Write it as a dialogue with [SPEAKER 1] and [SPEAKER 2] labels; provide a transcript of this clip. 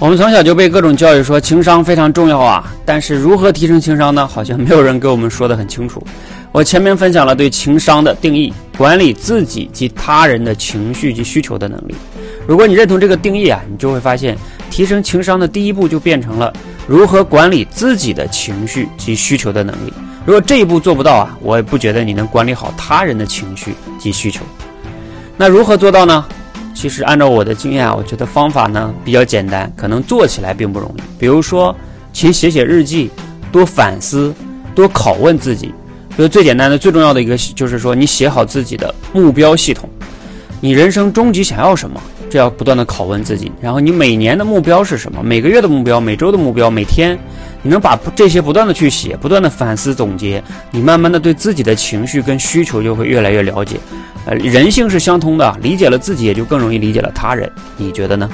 [SPEAKER 1] 我们从小就被各种教育说情商非常重要啊，但是如何提升情商呢？好像没有人给我们说的很清楚。我前面分享了对情商的定义：管理自己及他人的情绪及需求的能力。如果你认同这个定义啊，你就会发现，提升情商的第一步就变成了如何管理自己的情绪及需求的能力。如果这一步做不到啊，我也不觉得你能管理好他人的情绪及需求。那如何做到呢？其实按照我的经验啊，我觉得方法呢比较简单，可能做起来并不容易。比如说，勤写写日记，多反思，多拷问自己。比如最简单的、最重要的一个就是说，你写好自己的目标系统，你人生终极想要什么？这要不断的拷问自己。然后你每年的目标是什么？每个月的目标、每周的目标、每天。你能把这些不断的去写，不断的反思总结，你慢慢的对自己的情绪跟需求就会越来越了解。人性是相通的，理解了自己，也就更容易理解了他人。你觉得呢？